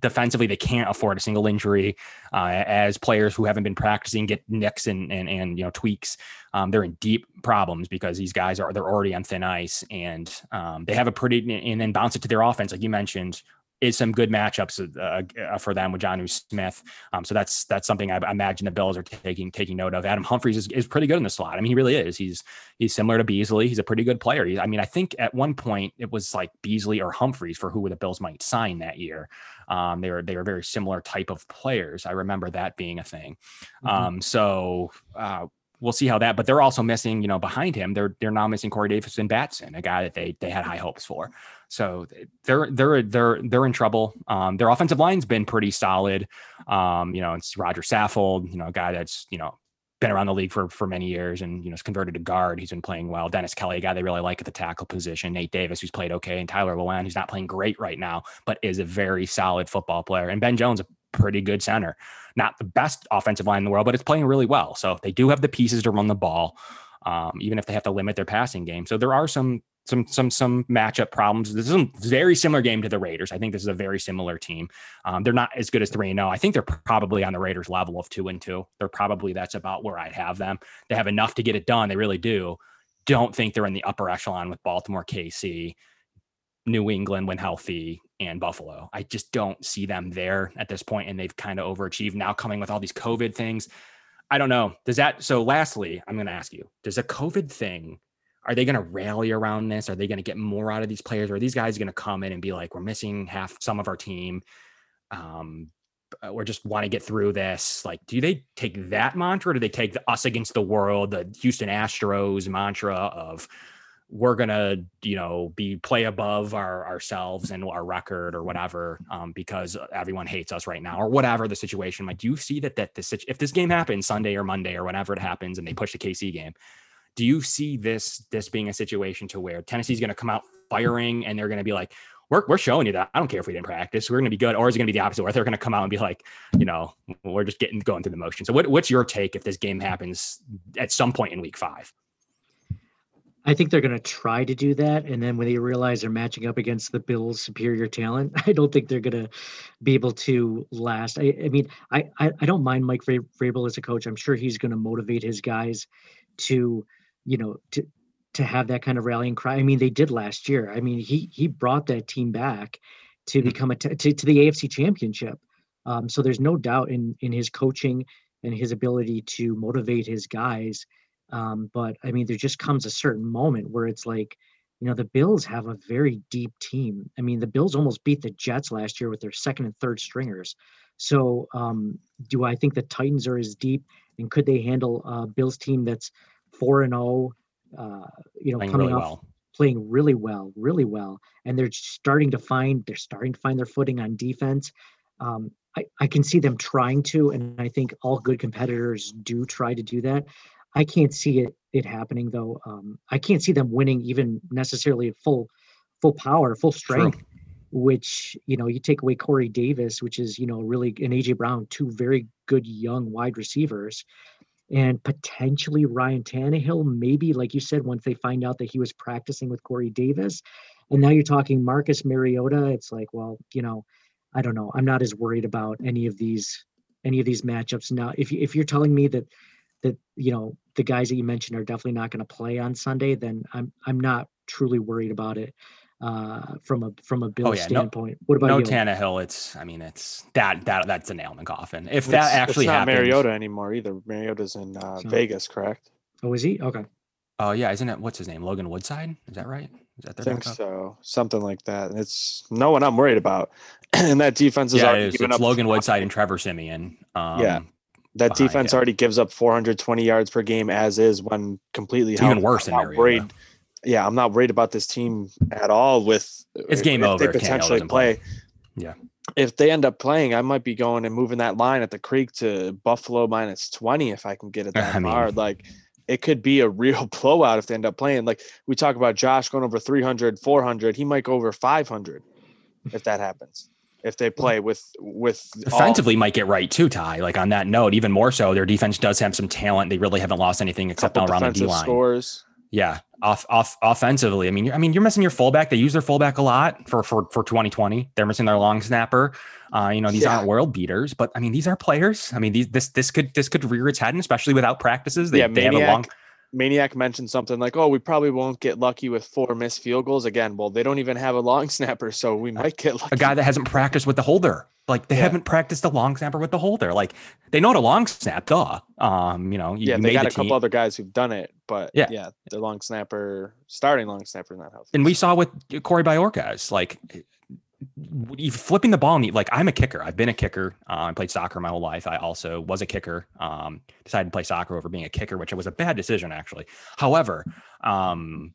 defensively, they can't afford a single injury. Uh, as players who haven't been practicing get nicks and and, and you know tweaks, um, they're in deep problems because these guys are they're already on thin ice and um, they have a pretty and then bounce it to their offense, like you mentioned is some good matchups uh, uh for them with Jonnu Smith. Um, so that's that's something I, imagine the Bills are taking taking note of. Adam Humphries is, is pretty good in the slot. I mean, he really is. He's he's similar to Beasley. He's a pretty good player. He, I mean, I think at one point it was like Beasley or Humphries for who the Bills might sign that year. Um, they were they were very similar type of players. I remember that being a thing. Mm-hmm. Um, so uh, we'll see how that. But they're also missing, you know, behind him. They're they're now missing Corey Davis and Batson, a guy that they they had high hopes for. So they're they're they're they're in trouble. Um, their offensive line's been pretty solid. Um, you know, it's Roger Saffold, you know, a guy that's you know been around the league for for many years and you know is converted to guard. He's been playing well. Dennis Kelly, a guy they really like at the tackle position. Nate Davis, who's played okay, and Taylor Lewan, who's not playing great right now, but is a very solid football player. And Ben Jones, a pretty good center. Not the best offensive line in the world, but it's playing really well. So they do have the pieces to run the ball, um, even if they have to limit their passing game. So there are some some some some matchup problems. This is a very similar game to the Raiders. I think this is a very similar team. Um, they're not as good as three and zero. I think they're probably on the Raiders level of two and two. They're probably that's about where I'd have them. They have enough to get it done. They really do. Don't think they're in the upper echelon with Baltimore, KC, New England when healthy, and Buffalo. I just don't see them there at this point, and they've kind of overachieved now. Coming with all these COVID things, I don't know. Does that? So, lastly, I'm going to ask you: Does a COVID thing are they going to rally around this? Are they going to get more out of these players? Or are these guys going to come in and be like, we're missing half some of our team? Um, or just want to get through this. Like, do they take that mantra? Or do they take the us against the world, the Houston Astros mantra of we're gonna, you know, be play above our ourselves and our record or whatever, um, because everyone hates us right now, or whatever the situation might. Do you see that that this if this game happens Sunday or Monday or whenever it happens, and they push the KC game, do you see this this being a situation to where Tennessee's to come out firing and they're to be like, we're, we're showing you that I don't care if we didn't practice. We're to be good. Or is it to be the opposite where they're to come out and be like, you know, we're just getting going through the motion. So what, what's your take if this game happens at some point in week five? I think they're going to try to do that. And then when they realize they're matching up against the Bills' superior talent, I don't think they're going to be able to last. I, I mean, I, I, I, don't mind Mike Vrabel as a coach. I'm sure he's going to motivate his guys to you know, to to have that kind of rallying cry. I mean, they did last year. I mean, he he brought that team back to mm-hmm. become a t- to, to the AFC Championship. Um, so there's no doubt in in his coaching and his ability to motivate his guys. Um, but I mean, there just comes a certain moment where it's like, you know, the Bills have a very deep team. I mean, the Bills almost beat the Jets last year with their second and third stringers. So, um, do I think the Titans are as deep, and could they handle a Bills team that's four and zero. Oh, uh, you know, playing coming really off well. playing really well, really well, and they're starting to find they're starting to find their footing on defense. Um, I, I can see them trying to, and I think all good competitors do try to do that. I can't see it it happening though. Um, I can't see them winning even necessarily at full full power, full strength. True. Which you know, you take away Corey Davis, which is you know really, and AJ Brown, two very good young wide receivers and potentially Ryan Tannehill, maybe like you said, once they find out that he was practicing with Corey Davis. And now you're talking Marcus Mariota. It's like, well, you know, I don't know. I'm not as worried about any of these any of these matchups now. If if you're telling me that that you know the guys that you mentioned are definitely not going to play on Sunday, then I'm I'm not truly worried about it uh, from a from a Bill oh, yeah. standpoint. No, what about no you? Tannehill? It's I mean it's that that that's a nail in the coffin. If it's, that actually it's not happens, Mariota anymore either. Mariota's in uh, so, Vegas, correct? Oh, is he? Okay. Oh yeah, isn't it? What's his name? Logan Woodside? Is that right? Is that their I think backup? so. Something like that. It's no one I'm worried about. and that defense is yeah, already it's, it's Logan Woodside and Trevor Siemian. Um, yeah. That defense already gives up 420 yards per game as is when completely even worse than Mariota. Worried yeah, I'm not worried about this team at all. With uh, it's game over. They potentially play. play. Yeah. If they end up playing, I might be going and moving that line at the creek to Buffalo minus 20 if I can get it that I far. Mean, like it could be a real blowout if they end up playing. Like we talk about Josh going over 300, 400, he might go over 500 if that happens. If they play with with offensively, all- might get right too. Ty, like on that note, even more so, their defense does have some talent. They really haven't lost anything except around the D line. Scores. Yeah, off off offensively. I mean, I mean, you're missing your fullback. They use their fullback a lot for for for 2020. They're missing their long snapper. Uh, you know, these yeah. aren't world beaters, but I mean, these are players. I mean, these this this could this could rear its head, and especially without practices. They, yeah, they Maniac, have a long. Maniac mentioned something like, "Oh, we probably won't get lucky with four missed field goals again." Well, they don't even have a long snapper, so we might get lucky. A guy that hasn't practiced with the holder. Like they Yeah. haven't practiced a long snapper with the holder. Like they know how to long snap, duh. Um, you know, you, yeah, you they got the a couple other guys who've done it, but Yeah. yeah, the long snapper, starting long snapper, is not healthy. and we saw with Corey Bojorquez, like flipping the ball. and Like I'm a kicker. I've been a kicker. Uh, I played soccer my whole life. I also was a kicker. Um, decided to play soccer over being a kicker, which was a bad decision actually. However, um,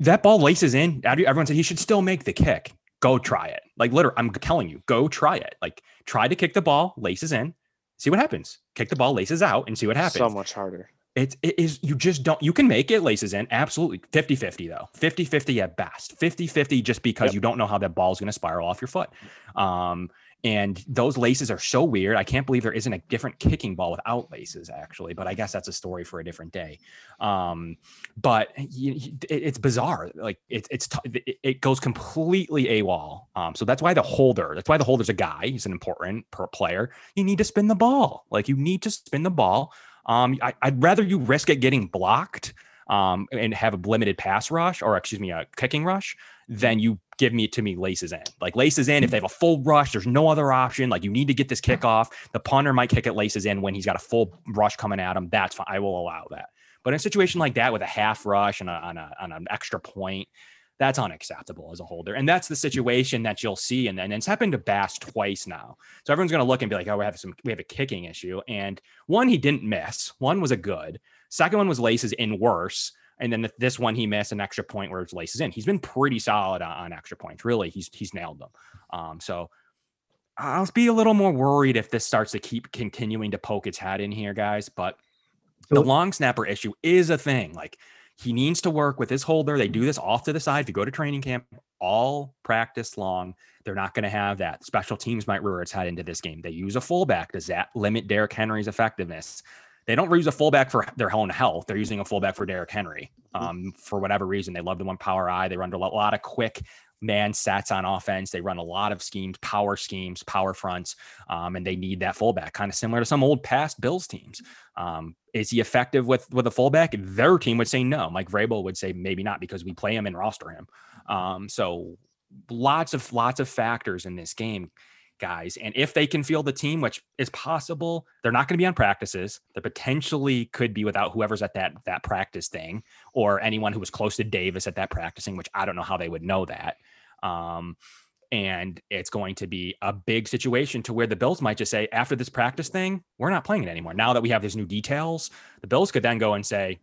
that ball laces in. Everyone said he should still make the kick. Go try it. Like literally, I'm telling you, go try it. Like try to kick the ball, laces in, see what happens. Kick the ball, laces out, and see what happens. so much harder. It, it is you just don't you can make it laces in absolutely. 50-50 though. 50-50 at best. 50-50 just because Yep. you don't know how that ball is going to spiral off your foot. Um and those laces are so weird i can't believe there isn't a different kicking ball without laces actually but i guess that's a story for a different day. Um but you, it, it's bizarre like it, it's t- it, it goes completely AWOL um so that's why the holder that's why the holder's a guy he's an important per player. You need to spin the ball. Like you need to spin the ball um, I, I'd rather you risk it getting blocked um, and have a limited pass rush or excuse me, a kicking rush than you give me to me laces in. Like laces in, if they have a full rush, there's no other option. Like you need to get this kick off. The punter might kick it laces in when he's got a full rush coming at him. That's fine. I will allow that. But in a situation like that with a half rush and a, on, a, on an extra point, that's unacceptable as a holder. And that's the situation that you'll see. And then it's happened to Bass twice now. So everyone's going to look and be like, oh, we have some, we have a kicking issue. And one, he didn't miss. One was a good. Second one was laces in worse. And then this one he missed an extra point where it's laces in. He's been pretty solid on, on extra points. Really, he's he's nailed them. Um, so I'll be a little more worried if this starts to keep continuing to poke its head in here, guys. But the long snapper issue is a thing. Like he needs to work with his holder. They do this off to the side. If you go to training camp, all practice long, they're not going to have that. Special teams might rear its head into this game. They use a fullback. Does that limit Derrick Henry's effectiveness? They don't use a fullback for their own health. They're using a fullback for Derrick Henry. Um, for whatever reason, they love the one power eye. They run a lot of quick man sets on offense. They run a lot of schemes, power schemes, power fronts, um, and they need that fullback, kind of similar to some old past Bills teams. Um, is he effective with with a fullback? Their team would say no. Mike Vrabel would say maybe not because we play him and roster him. Um, so lots of lots of factors in this game, guys. And if they can field the team, which is possible, they're not going to be on practices. They potentially could be without whoever's at that that practice thing or anyone who was close to Davis at that practicing, which I don't know how they would know that. Um, and it's going to be a big situation to where the Bills might just say, after this practice thing, we're not playing it anymore. Now that we have these new details, the Bills could then go and say,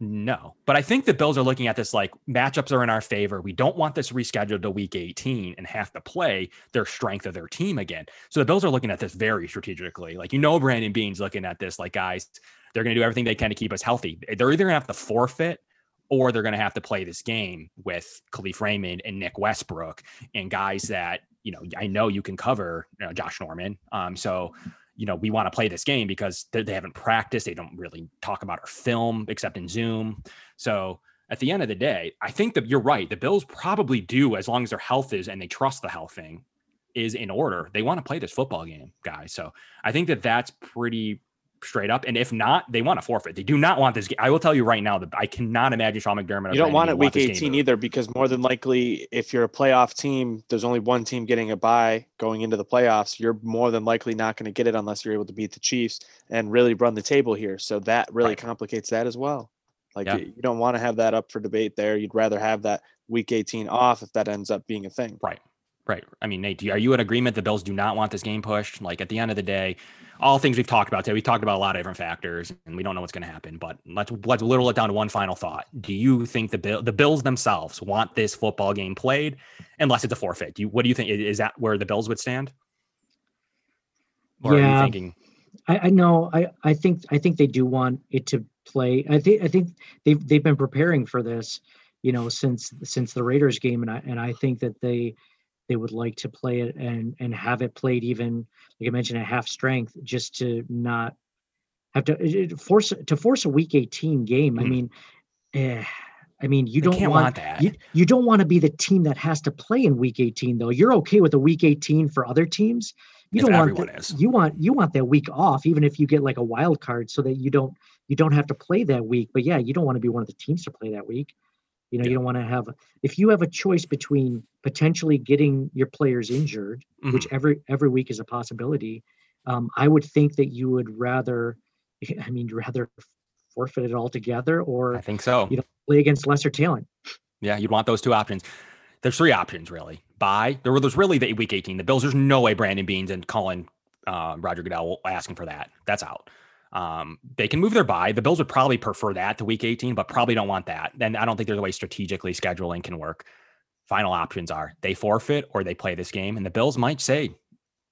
no. But I think the Bills are looking at this like matchups are in our favor. We don't want this rescheduled to week 18 and have to play their strength of their team again. So the Bills are looking at this very strategically. Like, you know, Brandon Beane's looking at this like, guys, they're going to do everything they can to keep us healthy. They're either going to have to forfeit or they're going to have to play this game with Kalif Raymond and Nick Westbrook and guys that, you know, I know you can cover you know, Josh Norman. Um, so, you know, we want to play this game because they, they haven't practiced. They don't really talk about our film except in Zoom. So at the end of the day, I think that you're right. The Bills probably do, as long as their health is and they trust the health thing is in order. They want to play this football game, guys. So I think that that's pretty straight up. And if not, they want to forfeit. They do not want this game. I will tell you right now that I cannot imagine Sean McDermott. You don't want it week 18 either because more than likely, if you're a playoff team, there's only one team getting a bye going into the playoffs. You're more than likely not going to get it unless you're able to beat the Chiefs and really run the table here. So that really Right. complicates that as well. Like Yeah. you you don't want to have that up for debate there. You'd rather have that week 18 off if that ends up being a thing. Right. Right. I mean, Nate, you, are you in agreement the Bills do not want this game pushed? Like at the end of the day, all things we've talked about today, we talked about a lot of different factors and we don't know what's going to happen, but let's, let's whittle it down to one final thought. Do you think the Bill, the Bills themselves want this football game played unless it's a forfeit? Do you, what do you think? Is that where the Bills would stand? Or are you Yeah. thinking, I, I know. I, I think I think they do want it to play. I think I think they've they've been preparing for this, you know, since since the Raiders game, and I and I think that they they would like to play it and and have it played even like I mentioned at half strength, just to not have to force to force a week eighteen game. I Mhm. mean, eh, I mean you they don't want. want that. you, you don't want to be the team that has to play in week 18 though you're okay with a week 18 for other teams you If don't want the- is. you want you want that week off even if you get like a wild card so that you don't you don't have to play that week. But yeah, you don't want to be one of the teams to play that week. You know, yeah. you don't want to have if you have a choice between potentially getting your players injured, mm-hmm. which every every week is a possibility. Um, I would think that you would rather, I mean, rather forfeit it altogether, or I think so. You know, play against lesser talent. Yeah, you'd want those two options. There's three options really. Buy there. There's really the week 18. The Bills. There's no way Brandon Beane's and Colin uh, Roger Goodell asking for that. That's out. Um, they can move their bye. The Bills would probably prefer that to week 18, but probably don't want that. Then I don't think there's a way strategically scheduling can work. Final options are they forfeit or they play this game. And the Bills might say,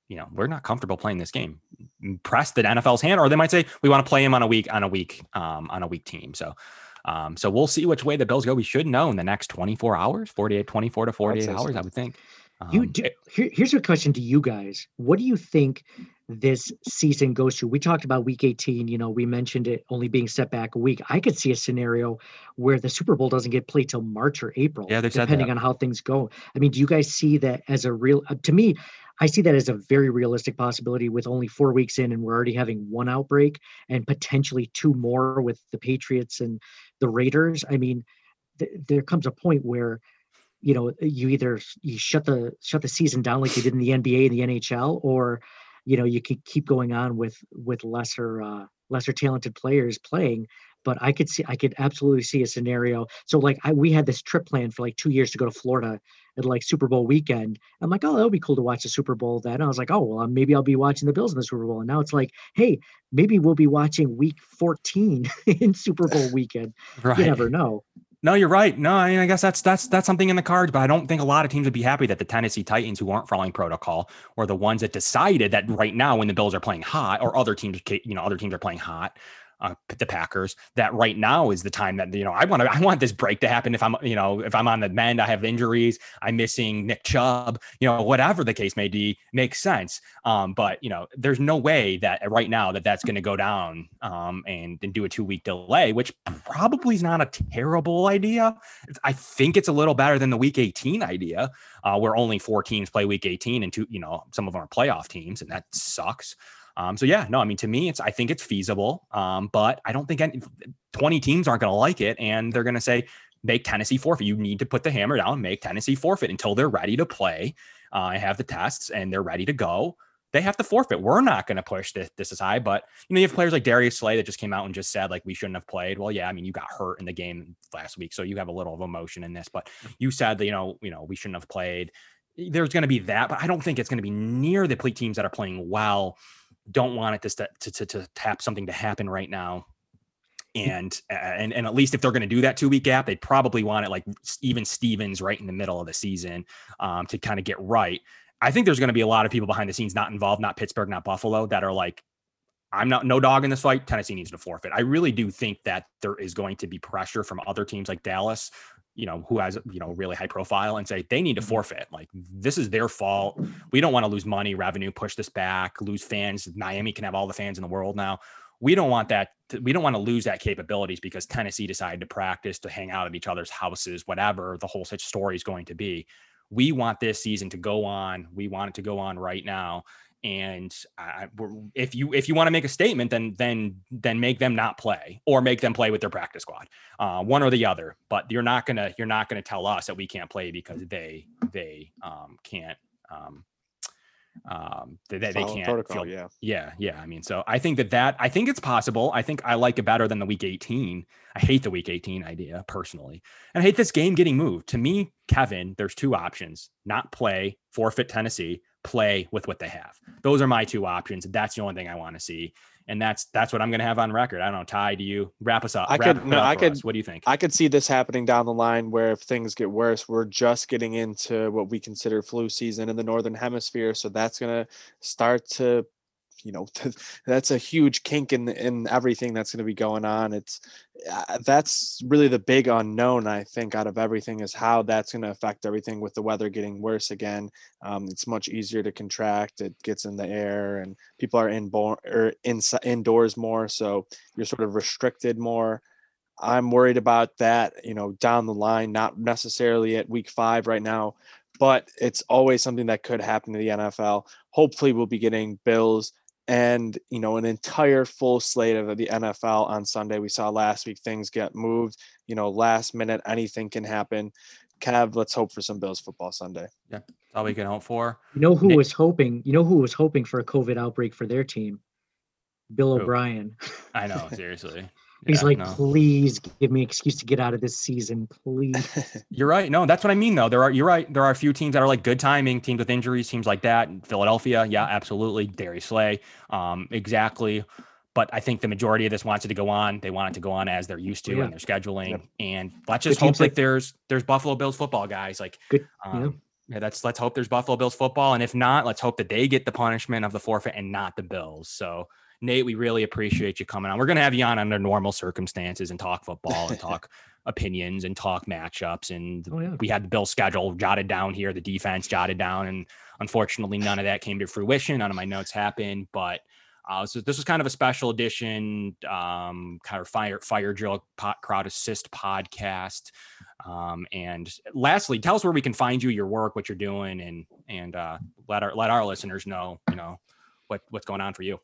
you know, we're not comfortable playing this game. Press the NFL's hand, or they might say we want to play him on a week on a week um, on a week team. So um, so we'll see which way the Bills go. We should know in the next 24 hours, 48, 24 to 48 hours, so. I would think. Um, you do, here, here's a question to you guys. What do you think this season goes through? We talked about week 18, you know, we mentioned it only being set back a week. I could see a scenario where the Super Bowl doesn't get played till March or April, yeah, depending on how things go. I mean, do you guys see that as a real uh, to me, I see that as a very realistic possibility with only 4 weeks in and we're already having one outbreak and potentially two more with the Patriots and the Raiders. I mean, th- there comes a point where you know you either you shut the shut the season down like you did in the NBA and the NHL, or you know you could keep going on with with lesser uh, lesser talented players playing. But I could see I could absolutely see a scenario. So like I, we had this trip planned for like two years to go to Florida at like Super Bowl weekend. I'm like, oh, that would be cool to watch the Super Bowl then. I was like, oh, well, maybe I'll be watching the Bills in the Super Bowl. And now it's like, hey, maybe we'll be watching Week 14 in Super Bowl weekend. Right. You never know. No, you're right. No, I mean, I guess that's that's that's something in the cards, but I don't think a lot of teams would be happy that the Tennessee Titans, who aren't following protocol, or the ones that decided that right now when the Bills are playing hot, or other teams, you know, other teams are playing hot, uh, the Packers that right now is the time that you know I want to I want this break to happen if I'm you know if I'm on the mend I have injuries I'm missing Nick Chubb you know whatever the case may be makes sense. Um, but you know there's no way that right now that that's going to go down um, and, and do a two week delay which probably is not a terrible idea. I think it's a little better than the week 18 idea uh, where only four teams play week 18 and two you know some of them are playoff teams and that sucks um, so yeah, no, I mean to me, it's I think it's feasible, um, but I don't think any, 20 teams aren't going to like it, and they're going to say make Tennessee forfeit. You need to put the hammer down, make Tennessee forfeit until they're ready to play. Uh, I have the tests and they're ready to go. They have to forfeit. We're not going to push this, this aside, but you know, you have players like Darius Slay that just came out and just said like we shouldn't have played. Well, yeah, I mean, you got hurt in the game last week, so you have a little of emotion in this. But you said that you know, you know, we shouldn't have played. There's going to be that, but I don't think it's going to be near the teams that are playing well don't want it to, to, to, to tap something to happen right now. And, and, and at least if they're going to do that two week gap, they probably want it like even Stevens right in the middle of the season um, to kind of get right. I think there's going to be a lot of people behind the scenes not involved, not Pittsburgh, not Buffalo, that are like, I'm not no dog in this fight. Tennessee needs to forfeit. I really do think that there is going to be pressure from other teams like Dallas, you know, who has, you know, really high profile and say they need to mm-hmm. forfeit. Like this is their fault. We don't want to lose money, revenue, push this back, lose fans. Miami can have all the fans in the world now. We don't want that. To, we don't want to lose that capabilities because Tennessee decided to practice, to hang out at each other's houses, whatever the whole such story is going to be. We want this season to go on. We want it to go on right now and I, if you if you want to make a statement then then then make them not play or make them play with their practice squad uh, one or the other. But you're not gonna you're not gonna tell us that we can't play because they they um, can't um, um they, they, can't protocol, feel, yeah. Yeah yeah i mean so i think that that i think it's possible. I think i like it better than the week 18 i hate the week 18 idea personally. And i hate this game getting moved. To me kevin there's two options. Not play forfeit tennessee play with what they have. Those are my two options. That's the only thing I want to see. And that's that's what I'm going to have on record. I don't know. Ty, do you wrap us up? I could. No, I could. Us. What do you think? I could see this happening down the line, where if things get worse, we're just getting into what we consider flu season in the northern hemisphere. So that's going to start to you know that's a huge kink in in everything that's going to be going on. It's uh, that's really the big unknown i think out of everything is how that's going to affect everything with the weather getting worse again. Um, it's much easier to contract it gets in the air and people are in inborn or in, indoors more so you're sort of restricted more. I'm worried about that you know down the line not necessarily at week five right now but it's always something that could happen to the nfl hopefully we'll be getting bills and you know an entire full slate of the NFL on Sunday. We saw last week things get moved. You know, last minute anything can happen. Kev, let's hope for some Bills football Sunday. Yeah, that's all we can hope for. You know who Nick. was hoping? You know who was hoping for a COVID outbreak for their team? Bill O'Brien. I know, seriously. He's yeah, like, no. please give me an excuse to get out of this season, please. you're right. No, that's what I mean, though. There are you're right. There are a few teams that are like good timing, teams with injuries, teams like that. Philadelphia, yeah, absolutely. Darius Slay, um, exactly. But I think the majority of this wants it to go on. They want it to go on as they're used to yeah. and they're scheduling. Yep. And let's just hope like there's there's Buffalo Bills football guys. Like good. Um, yeah. yeah, that's let's hope there's Buffalo Bills football. And if not, let's hope that they get the punishment of the forfeit and not the Bills. So Nate, we really appreciate you coming on. We're going to have you on under normal circumstances and talk football and talk opinions and talk matchups. And oh, yeah. we had the bill schedule jotted down here, the defense jotted down. And unfortunately, none of that came to fruition. None of my notes happened. But uh, so this was kind of a special edition, um, kind of fire fire drill pot, crowd assist podcast. Um, and lastly, tell us where we can find you, your work, what you're doing, and and uh, let our let our listeners know, you know, what what's going on for you.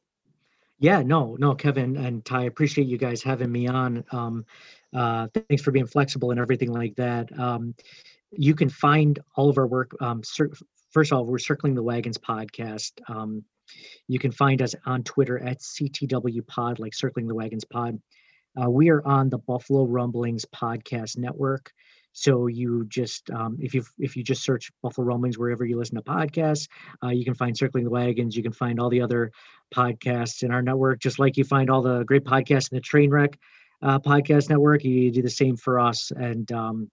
Yeah, no, no, Kevin and Ty, I appreciate you guys having me on. Um, uh, thanks for being flexible and everything like that. Um, you can find all of our work. Um, first of all, we're Circling the Wagons podcast. Um, you can find us on Twitter at CTW Pod, like Circling the Wagons Pod. Uh, we are on the Buffalo Rumblings Podcast Network. So you just um, if you if you just search Buffalo Rumblings wherever you listen to podcasts, uh, you can find Circling the Wagons. You can find all the other podcasts in our network, just like you find all the great podcasts in the Trainwreck uh, podcast network. You do the same for us. And um,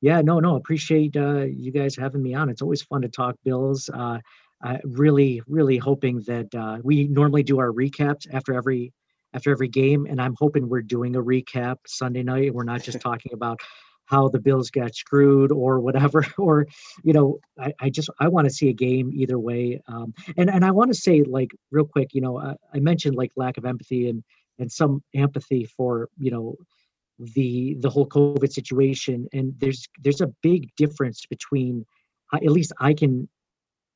yeah, no, no, appreciate uh, you guys having me on. It's always fun to talk Bills. Uh, I really, really hoping that uh, we normally do our recaps after every after every game, and I'm hoping we're doing a recap Sunday night. We're not just talking about how the Bills got screwed or whatever. Or, you know, I, I just I want to see a game either way. Um, and and I want to say like real quick, you know, I, I mentioned like lack of empathy and and some empathy for you know the the whole COVID situation. And there's there's a big difference between at least I can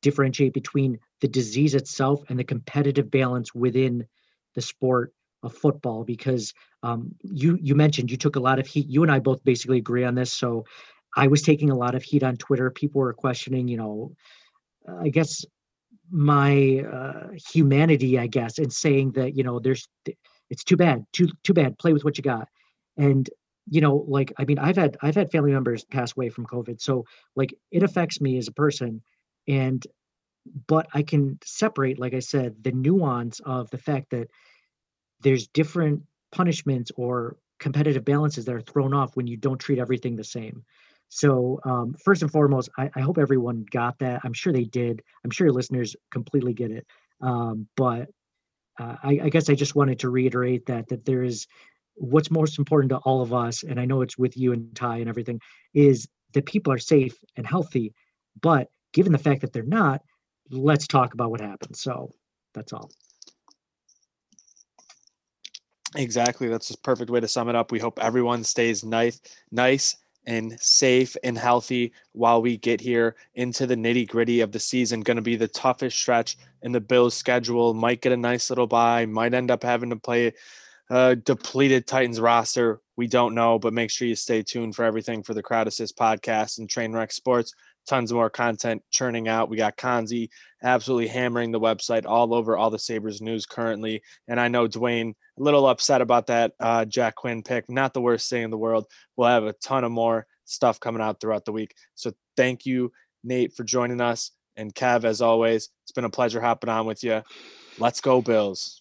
differentiate between the disease itself and the competitive balance within the sport of football because um, you you mentioned you took a lot of heat. You and I both basically agree on this. So I was taking a lot of heat on Twitter. People were questioning, you know, I guess my uh, humanity, I guess, and saying that you know there's it's too bad, too too bad. Play with what you got, and you know, like I mean, I've had I've had family members pass away from COVID, so like it affects me as a person, and but I can separate, like I said, the nuance of the fact that there's different punishments or competitive balances that are thrown off when you don't treat everything the same. So um, first and foremost, I, I, hope everyone got that. I'm sure they did. I'm sure your listeners completely get it. Um, but uh, I, I, guess I just wanted to reiterate that that there is what's most important to all of us, and I know it's with you and Ty and everything, is that people are safe and healthy. But given the fact that they're not, let's talk about what happened. So that's all. Exactly. That's a perfect way to sum it up. We hope everyone stays nice, nice and safe and healthy while we get here into the nitty gritty of the season. Going to be the toughest stretch in the Bills' schedule. Might get a nice little bye. Might end up having to play a depleted Titans roster. We don't know, but make sure you stay tuned for everything for the Crowd Assist podcast and Trainwreck Sports tons more content churning out. We got Konzi absolutely hammering the website all over all the Sabres news currently. And I know Dwayne a little upset about that uh, Jack Quinn pick. Not the worst thing in the world. We'll have a ton of more stuff coming out throughout the week. So thank you, Nate, for joining us. And Kev, as always, it's been a pleasure hopping on with you. Let's go, Bills.